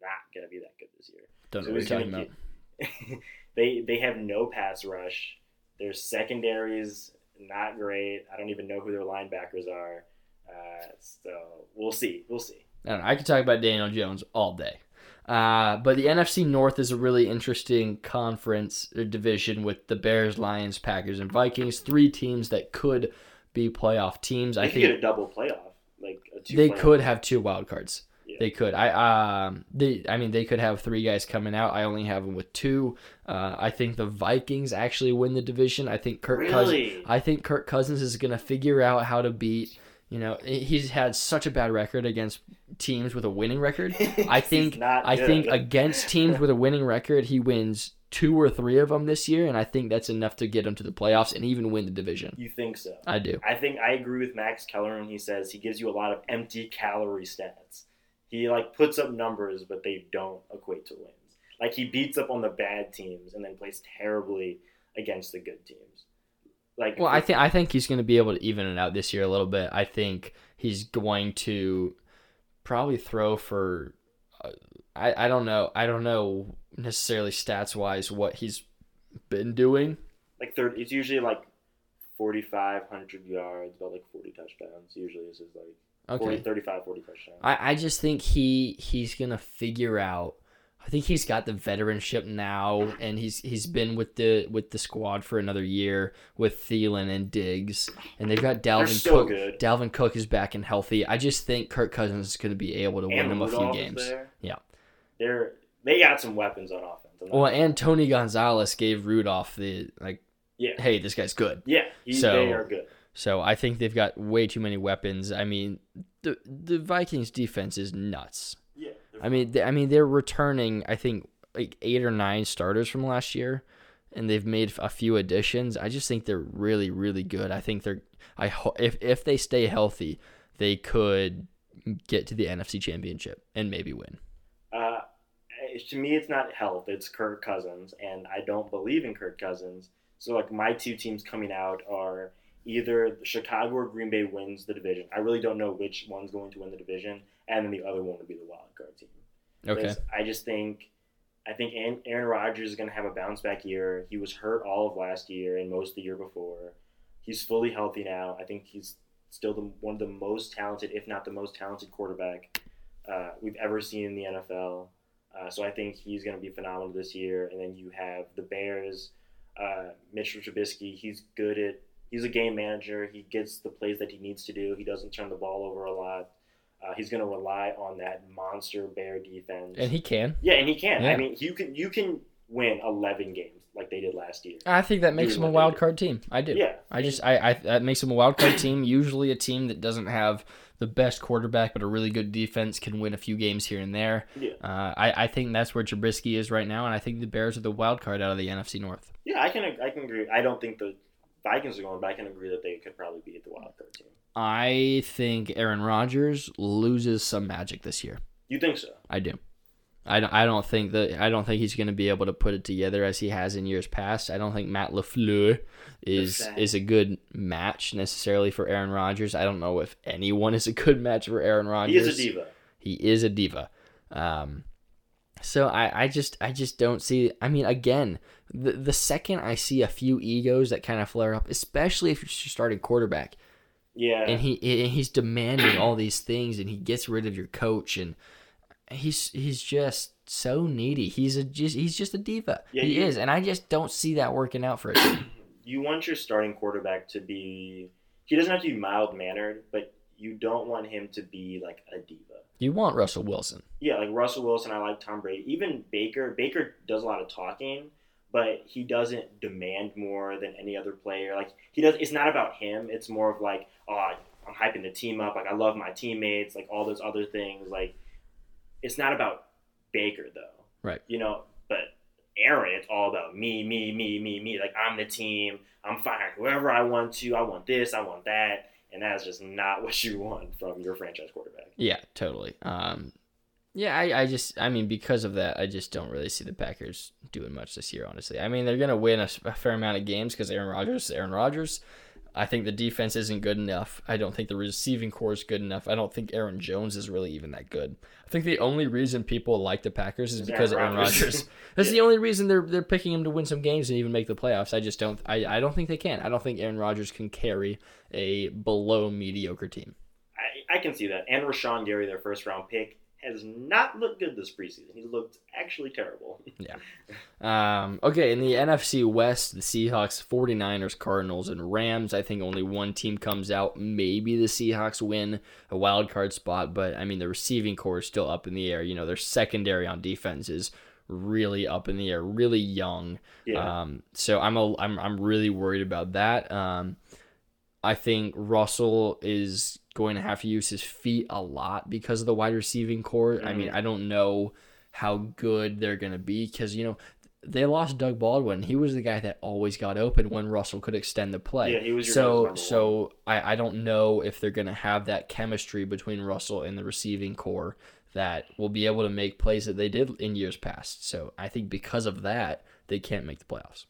not going to be that good this year. Don't So know what you're talking about. <laughs> they they have no pass rush. Their secondaries not great. I don't even know who their linebackers are. Uh, so we'll see. We'll see. I don't know. I could talk about Daniel Jones all day. Uh, but the NFC North is a really interesting conference uh, division with the Bears, Lions, Packers, and Vikings. Three teams that could be playoff teams. They I could think get a double playoff. Like a two they playoff. could have two wild cards. Yeah. They could. I um. They. I mean, they could have three guys coming out. I only have them with two. Uh, I think the Vikings actually win the division. I think Kirk Cousins. Really? I think Kirk Cousins is gonna figure out how to beat. You know, he's had such a bad record against teams with a winning record. <laughs> I think. I think against teams with a winning record, he wins two or three of them this year, and I think that's enough to get him to the playoffs and even win the division. You think so? I do. I think I agree with Max Keller when he says he gives you a lot of empty calorie stats. He like puts up numbers, but they don't equate to wins. Like he beats up on the bad teams and then plays terribly against the good teams. Like Well, I think I think he's going to be able to even it out this year a little bit. I think he's going to probably throw for. Uh, I I don't know. I don't know necessarily stats wise what he's been doing. like third, it's usually like forty five hundred yards, about like forty touchdowns. Usually this is like 40, Okay. 35, 40 touchdowns. I I just think he he's going to figure out. I think he's got the veteranship now, and he's he's been with the with the squad for another year with Thielen and Diggs, and they've got Dalvin so Cook. good. Dalvin Cook is back and healthy. I just think Kirk Cousins is going to be able to win them a few games. there. Yeah. They're they got some weapons on offense. Well, and Tony Gonzalez gave Rudolph the like, yeah, hey, this guy's good. yeah, he, So- they are good. So I think they've got way too many weapons. I mean, the the Vikings defense is nuts. I mean, they, I mean they're returning I think like eight or nine starters from last year, and they've made a few additions. I just think they're really really good. I think they're I ho- if if they stay healthy, they could get to the NFC Championship and maybe win. Uh, to me, it's not health. It's Kirk Cousins, and I don't believe in Kirk Cousins. So like my two teams coming out are either Chicago or Green Bay wins the division. I really don't know which one's going to win the division, and then the other one would be the wild card team. Okay. I just think, I think Aaron- Rodgers is going to have a bounce back year. He was hurt all of last year and most of the year before. He's fully healthy now. I think he's still the, one of the most talented, if not the most talented quarterback uh, we've ever seen in the NFL. Uh, so I think he's going to be phenomenal this year. And then you have the Bears, uh, Mitchell Trubisky. He's good at. He's a game manager. He gets the plays that he needs to do. He doesn't turn the ball over a lot. Uh, he's going to rely on that monster Bear defense. And he can. yeah, and he can. Yeah. I mean, you can you can win eleven games like they did last year. I think that makes him a wild card team. I do. Yeah, I just I, I that makes them a wild card team. Usually a team that doesn't have the best quarterback but a really good defense can win a few games here and there. Yeah. Uh, I I think that's where Trubisky is right now, and I think the Bears are the wild card out of the NFC North. yeah, I can I can agree. I don't think the Vikings are going, but I can agree that they could probably be the wild card team. I think Aaron Rodgers loses some magic this year. You think so? I do. I don't, I don't think that I don't think he's going to be able to put it together as he has in years past. I don't think Matt LaFleur is is a good match necessarily for Aaron Rodgers. I don't know if anyone <laughs> is a good match for Aaron Rodgers. He is a diva. He is a diva. Um, so I, I just I just don't see. I mean, again, the the second I see a few egos that kind of flare up, especially if you're starting quarterback, Yeah. and he and he's demanding all these things, and he gets rid of your coach, and he's he's just so needy. He's a just he's just a diva. Yeah, he you- is, and I just don't see that working out for team. <clears throat> you want your starting quarterback to be. He doesn't have to be mild mannered, but you don't want him to be like a diva. You want Russell Wilson. Yeah, like Russell Wilson, I like Tom Brady. Even Baker. Baker does a lot of talking, but he doesn't demand more than any other player. Like he does. It's not about him. It's more of like, oh, I'm hyping the team up. Like I love my teammates. Like all those other things. Like it's not about Baker though. Right. You know, but Aaron, it's all about me, me, me, me, me. Like I'm the team. I'm firing whoever I want to. I want this. I want that. And that's just not <laughs> what you want from your franchise quarterback. Yeah, totally. Um, yeah, I, I just, I mean, because of that, I just don't really see the Packers doing much this year, honestly. I mean, they're going to win a fair amount of games because Aaron Rodgers is Aaron Rodgers. I think the defense isn't good enough. I don't think the receiving core is good enough. I don't think Aaron Jones is really even that good. I think the only reason people like the Packers is because of Aaron Aaron Rodgers. <laughs> That's the only reason they're they're picking him to win some games and even make the playoffs. I just don't. I, I don't think they can. I don't think Aaron Rodgers can carry a below mediocre team. I, I can see that. And Rashan Gary, their first round pick, has not looked good this preseason. He looked actually terrible. <laughs> Yeah. Um, okay, in the NFC West, the Seahawks, 49ers, Cardinals, and Rams. I think only one team comes out. Maybe the Seahawks win a wild card spot, but I mean, the receiving core is still up in the air. You know, their secondary on defense is really up in the air, really young. Yeah. Um, so I'm a, I'm I'm really worried about that. Um, I think Russell is going to have to use his feet a lot because of the wide receiving core. I mean, Mhm. I don't know how good they're going to be because you know they lost Doug Baldwin. He was the guy that always got open when Russell could extend the play. Yeah, he was your so so I, I don't know if they're going to have that chemistry between Russell and the receiving core that will be able to make plays that they did in years past. So I think because of that, they can't make the playoffs.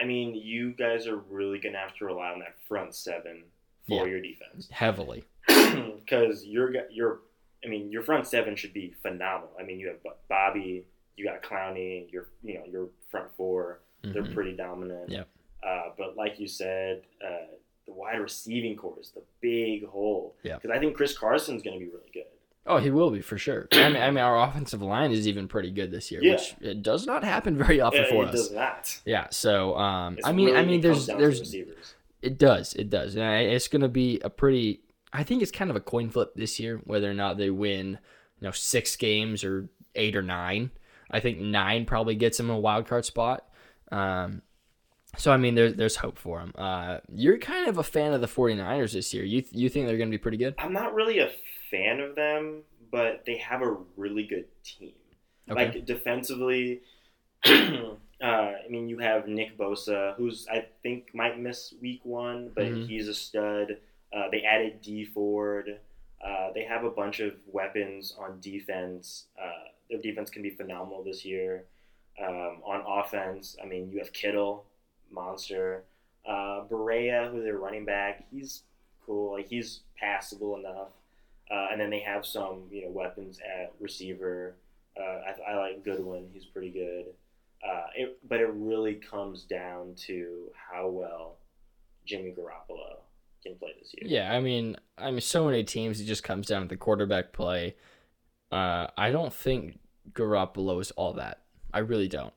I mean, you guys are really going to have to rely on that front seven for Yeah. your defense. Heavily. <clears throat> Because you're, I mean, your front seven should be phenomenal. I mean, you have Bobby, you got Clowney, your, you know, your front 4 They're Mhm. pretty dominant. Yep. Uh, but like you said, uh, the wide receiving core is the big hole. Yeah. Because I think Chris Carson's going to be really good. Oh, he will be for sure. I mean, I mean, our offensive line is even pretty good this year, Yeah. which it does not happen <laughs> very often Uh, for it us. does not. Yeah. So, um, It's I mean, I mean, there's comes down to there's. It does. It does. And I- it's going to be a pretty. I think it's kind of a coin flip this year whether or not they win, you know, six games or eight or nine. I think nine probably gets them a wild card spot. Um, so I mean, there's there's hope for them. Uh, you're kind of a fan of the 49ers this year. You you think they're going to be pretty good? I'm not really a fan of them, but they have a really good team. Okay. Like defensively, <clears throat> uh, I mean, you have Nick Bosa, who's I think might miss week one, but Mhm. he's a stud. Uh, they added Dee Ford. Uh, they have a bunch of weapons on defense. Uh, their defense can be phenomenal this year. Um, on offense, I mean, you have Kittle, monster. Uh, Breida, who their running back, he's cool. Like he's passable enough. Uh, and then they have some, you know, weapons at receiver. Uh, I, I like Goodwin. He's pretty good. Uh, it, but it really comes down to how well Jimmy Garoppolo can play this year. Yeah, I mean, I mean, so many teams. It just comes down to the quarterback play. Uh, I don't think Garoppolo is all that. I really don't.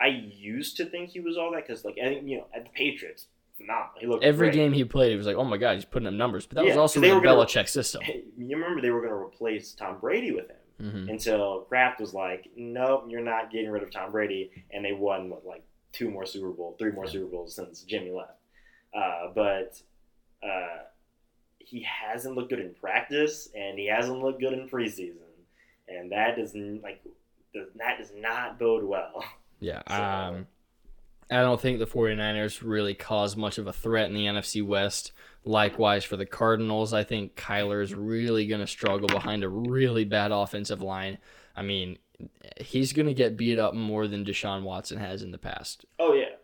I used to think he was all that because, like, I think you know, at the Patriots, phenomenal. He looked Every great. game he played, it was like, oh my god, he's putting up numbers. But that was Yeah, also 'cause they the Belichick system. <laughs> You remember they were going to replace Tom Brady with him hmm until Kraft was like, "Nope, you're not getting rid of Tom Brady," and they won what, like two more Super Bowl, three more Yeah. Super Bowls since Jimmy left. Uh, but uh, he hasn't looked good in practice, and he hasn't looked good in preseason, and that does n- like does, that does not bode well. Yeah. So- Um, I don't think the 49ers really cause much of a threat in the NFC West. Likewise for the Cardinals, I think Kyler is really going to struggle behind a really bad offensive line. I mean, he's going to get beat up more than Deshaun Watson has in the past. Oh yeah,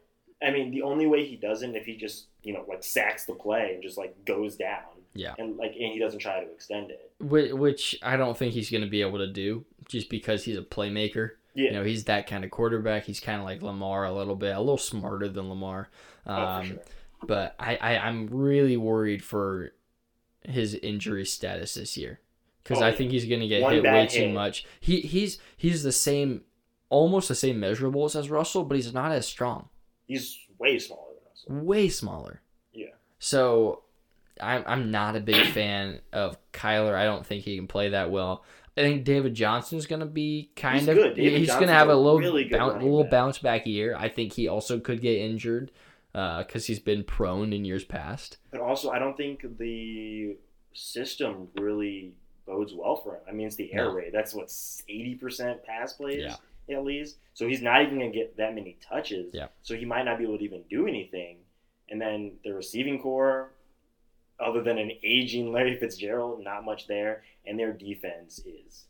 I mean the only way he doesn't if he just you know like sacks the play and just like goes down. Yeah. and like and he doesn't try to extend it. Whi- Which I don't think he's going to be able to do just because he's a playmaker. Yeah, You know, he's that kind of quarterback. He's kind of like Lamar a little bit, a little smarter than Lamar. oh, Um, for sure. but I, I I'm really worried for his injury status this year because Oh, I think he's gonna get hit way bad too much. He he's he's the same, almost the same measurables as Russell, but he's not as strong. He's way smaller than Russell. Way smaller. Yeah. So I'm I'm not a big fan of Kyler. I don't think he can play that well. I think David Johnson's gonna be kind He's of good. David he's gonna have a a little really good bounce, running little back. bounce back year. I think he also could get injured uh, because he's been prone in years past. But also, I don't think the system really bodes well for him. I mean, it's the air No. raid. That's what eighty percent pass plays Yeah. at least. So he's not even gonna get that many touches. Yeah. So he might not be able to even do anything. And then the receiving core, other than an aging Larry Fitzgerald, not much there. And their defense is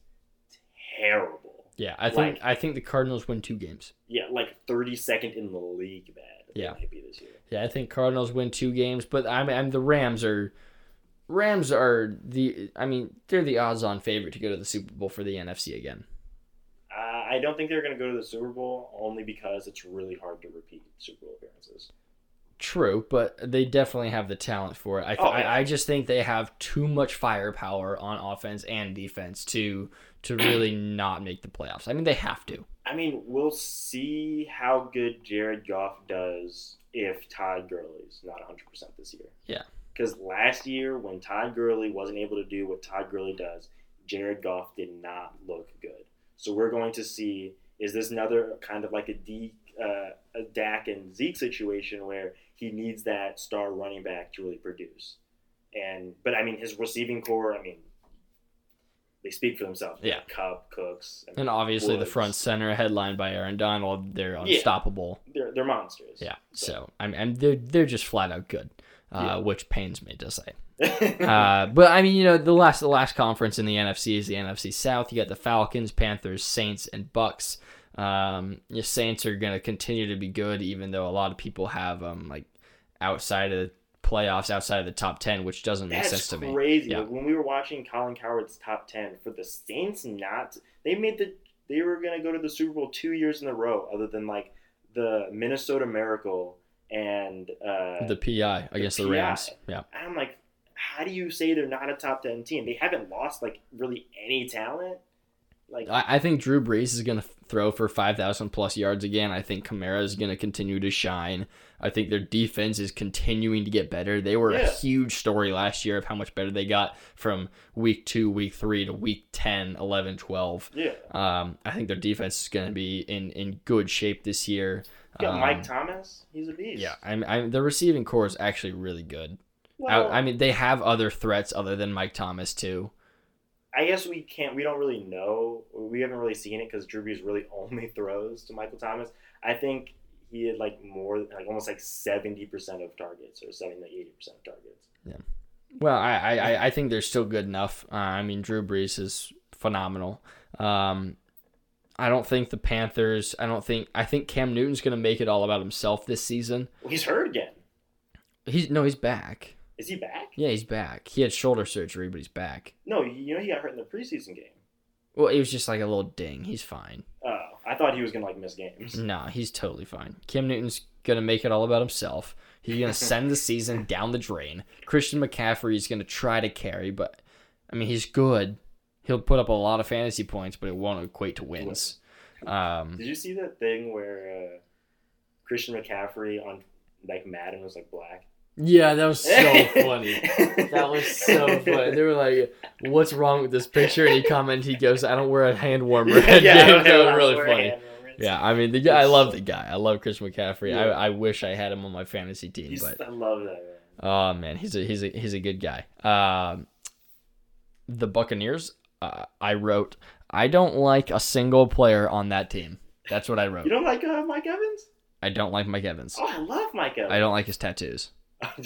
terrible. Yeah, I think Like- I think the Cardinals win two games. Yeah, like thirty second in the league bad. Yeah. might be this year. Yeah, I think Cardinals win two games, but I mean, I'm the Rams are Rams are the I mean they're the odds-on favorite to go to the Super Bowl for the NFC again. Uh, I don't think they're going to go to the Super Bowl only because it's really hard to repeat Super Bowl appearances. True, but they definitely have the talent for it. I, th- Oh, yeah. I I just think they have too much firepower on offense and defense to to really <clears throat> not make the playoffs. I mean, they have to. I mean, we'll see how good Jared Goff does if Todd Gurley's not 100% this year. Yeah. Because last year, when Todd Gurley wasn't able to do what Todd Gurley does, Jared Goff did not look good. So we're going to see is this another kind of like a D, uh, a Dak and Zeke situation where he needs that star running back to really produce. And but I mean his receiving core, I mean, they speak for themselves. Yeah. Kupp, Cooks, mean, And obviously, the front center, headlined by Aaron Donald, they're Yeah. unstoppable. they're they're monsters. Yeah. So I mean, and they're they're just flat out good, uh, Yeah. which pains me to say. <laughs> uh, but I mean, you know, the last the last conference in the NFC is the NFC South. You got the Falcons, Panthers, Saints, and Bucks. Um, the Saints are going to continue to be good, even though a lot of people have um like outside of the playoffs, outside of the top ten, which doesn't make That's sense to me. crazy. Yeah. When we were watching Colin Cowherd's top ten for the Saints, not they made the they were gonna go to the Super Bowl two years in a row, other than like the Minnesota Miracle and uh, The PI against the PI. Rams. Yeah. and I'm like, how do you say they're not a top ten team? They haven't lost like really any talent. Like I, I think Drew Brees is going to throw for 5,000 plus yards again. I think Kamara is going to continue to shine. I think their defense is continuing to get better. They were a huge story last year of how much better they got from week two, week three to week 10, 11, 12. yeah, Um, I think their defense is going to be in, in good shape this year. you got Um, Mike Thomas. He's a beast. Yeah, I'm, I'm, the receiving core is actually really good. Well, I, I mean, they have other threats other than Mike Thomas, too. I guess we can't. We don't really know. We haven't really seen it because Drew Brees really <laughs> only throws to Michael Thomas. I think he had like more, like almost like seventy percent of targets, or seventy, like eighty percent of targets. Yeah. Well, I, I, I- think they're still good enough. Uh, I mean, Drew Brees is phenomenal. Um, I don't think the Panthers. I don't think. I think Cam Newton's going to make it all about himself this season. Well, he's hurt again. He's no, he's back. Is he back? Yeah, he's back. He had shoulder surgery, but he's back. No, you know he got hurt in the preseason game. Well, it was just like a little ding. He's fine. Oh, I thought he was gonna like miss games. <laughs> Nah, he's totally fine. Cam Newton's gonna make it all about himself. He's gonna <laughs> send the season down the drain. Christian McCaffrey is gonna try to carry, but I mean he's good. He'll put up a lot of fantasy points, but it won't equate to wins. Um, Did you see that thing where uh, Christian McCaffrey on like Madden was like black? Yeah, that was so <laughs> funny. That was so funny. They were like, "What's wrong with this picture?" And he commented, "He goes, I don't wear a hand warmer." <laughs> yeah, <laughs> yeah, that was I really funny. Yeah, I mean the guy. I love the guy. I love Chris McCaffrey. Yeah. I, I wish I had him on my fantasy team, He's, but I love that man. Oh man, he's a he's a he's a good guy. Um, the Buccaneers. Uh, I wrote. I don't like a single player on that team. That's what I wrote. You don't like uh, Mike Evans? I don't like Mike Evans. Oh, I love Mike Evans. I don't like his tattoos. <laughs>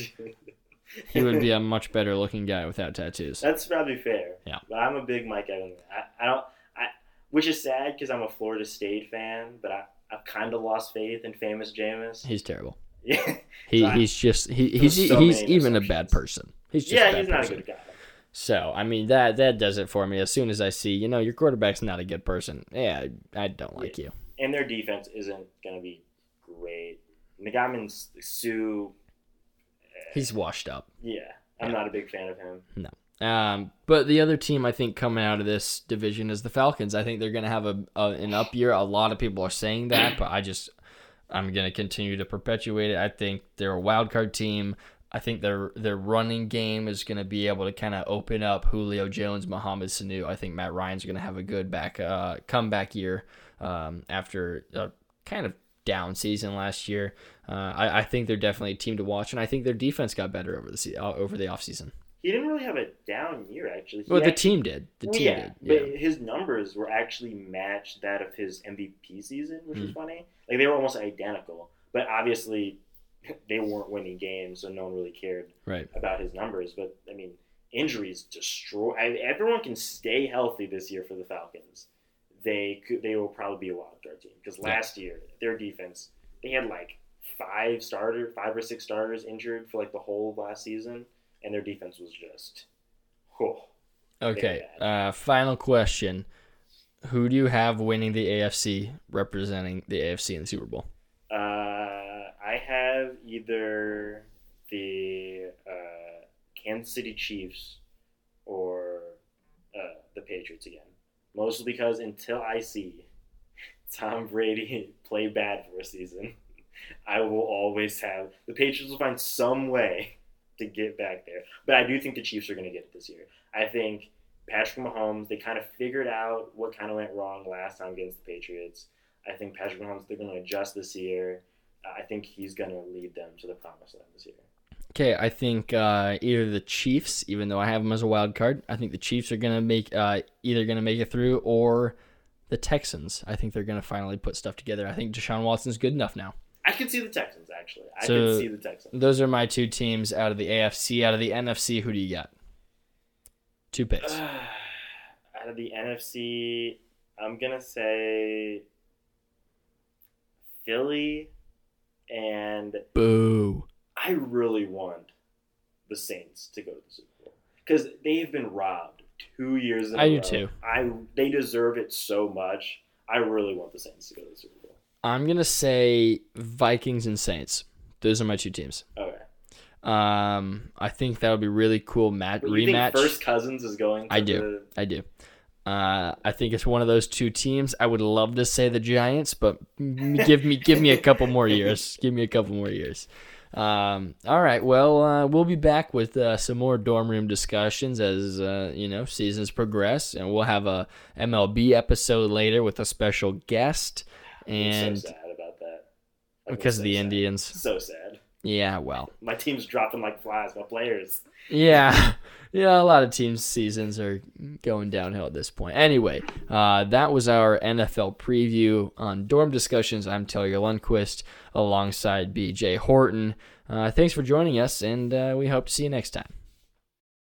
He would be a much better looking guy without tattoos. That's probably fair. Yeah. But I'm a big Mike Evans. I, I don't. I which is sad because I'm a Florida State fan, but I I've kind of lost faith in famous Jameis. He's terrible. <laughs> Yeah. He So he's just he, he's so he's even a bad person. He's just yeah, he's not person. a good guy. So I mean that that does it for me. As soon as I see you know your quarterback's not a good person, yeah, I, I don't like you. And their defense isn't gonna be great. Ndamukong Suh. He's washed up. Yeah, I'm not a big fan of him. No. Um, but the other team I think coming out of this division is the Falcons. I think they're going to have a, a an up year. A lot of people are saying that, but I just I'm going to continue to perpetuate it. I think they're a wild card team. I think their their running game is going to be able to kind of open up Julio Jones, Mohamed Sanu. I think Matt Ryan's going to have a good back uh, comeback year um, after a kind of down season last year. Uh, I, I think they're definitely a team to watch, and I think their defense got better over the se- uh, over the offseason. He didn't really have a down year actually. He Well, the actually- team did. The team yeah, did. Yeah. but his numbers were actually matched that of his MVP season, which Hmm. was funny. Like they were almost identical, but obviously <laughs> they weren't winning games, so no one really cared Right. about his numbers. But I mean, injuries destroy. I, everyone can stay healthy this year for the Falcons. They could. They will probably be a wild card team because Yeah. last year their defense they had like five starter, five or six starters injured for like the whole last season, and their defense was just. Okay. Uh, final question: Who do you have winning the AFC, representing the AFC in the Super Bowl? Uh, I have either the uh, Kansas City Chiefs or uh, the Patriots again. Mostly because until I see Tom Brady <laughs> play bad for a season, I will always have the Patriots will find some way to get back there. But I do think the Chiefs are going to get it this year. I think Patrick Mahomes, they kind of figured out what kind of went wrong last time against the Patriots. I think Patrick Mahomes, they're going to adjust this year. I think he's going to lead them to the promised land this year. Okay, I think uh, either the Chiefs, even though I have them as a wild card, I think the Chiefs are gonna make uh, either gonna make it through, or the Texans. I think they're gonna finally put stuff together. I think Deshaun Watson's good enough now. I can see the Texans, actually. I So- could see the Texans. Those are my two teams out of the AFC. Out of the NFC, who do you got? Two picks. <sighs> Out of the NFC, I'm going to say Philly, and Boo. I really want the Saints to go to the Super Bowl because they have been robbed two years in a I do row. too. I they deserve it so much. I really want the Saints to go to the Super Bowl. I'm gonna say Vikings and Saints. Those are my two teams. Okay, Um, I think that would be really cool match But you think rematch. First Cousins is going. To I do. The, I do. Uh, I think it's one of those two teams. I would love to say the Giants, but give me give me a couple more <laughs> years. Give me a couple more years. Um, all right. Well, uh, we'll be back with uh, some more dorm room discussions as uh, you know seasons progress, and we'll have a MLB episode later with a special guest. I'm And so sad about that. I'm because so of the sad. Indians, So sad. Yeah. Well, <laughs> My team's dropping like flies. My players. Yeah. <laughs> Yeah, a lot of teams' seasons are going downhill at this point. Anyway, uh, that was our NFL preview on Dorm Discussions. I'm Taylor Lundquist alongside BJ Horton. Uh, thanks for joining us, and uh, we hope to see you next time.